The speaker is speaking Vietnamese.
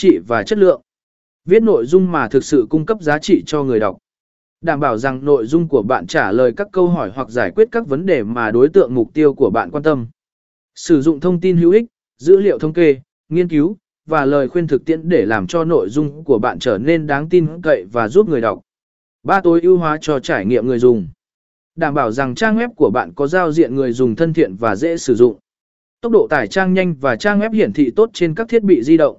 trị và chất lượng. Viết nội dung mà thực sự cung cấp giá trị cho người đọc. Đảm bảo rằng nội dung của bạn trả lời các câu hỏi hoặc giải quyết các vấn đề mà đối tượng mục tiêu của bạn quan tâm. Sử dụng thông tin hữu ích, dữ liệu thống kê, nghiên cứu, và lời khuyên thực tiễn để làm cho nội dung của bạn trở nên đáng tin cậy và giúp người đọc. Ba tối ưu hóa cho trải nghiệm người dùng. Đảm bảo rằng trang web của bạn có giao diện người dùng thân thiện và dễ sử dụng. Tốc độ tải trang nhanh và trang web hiển thị tốt trên các thiết bị di động.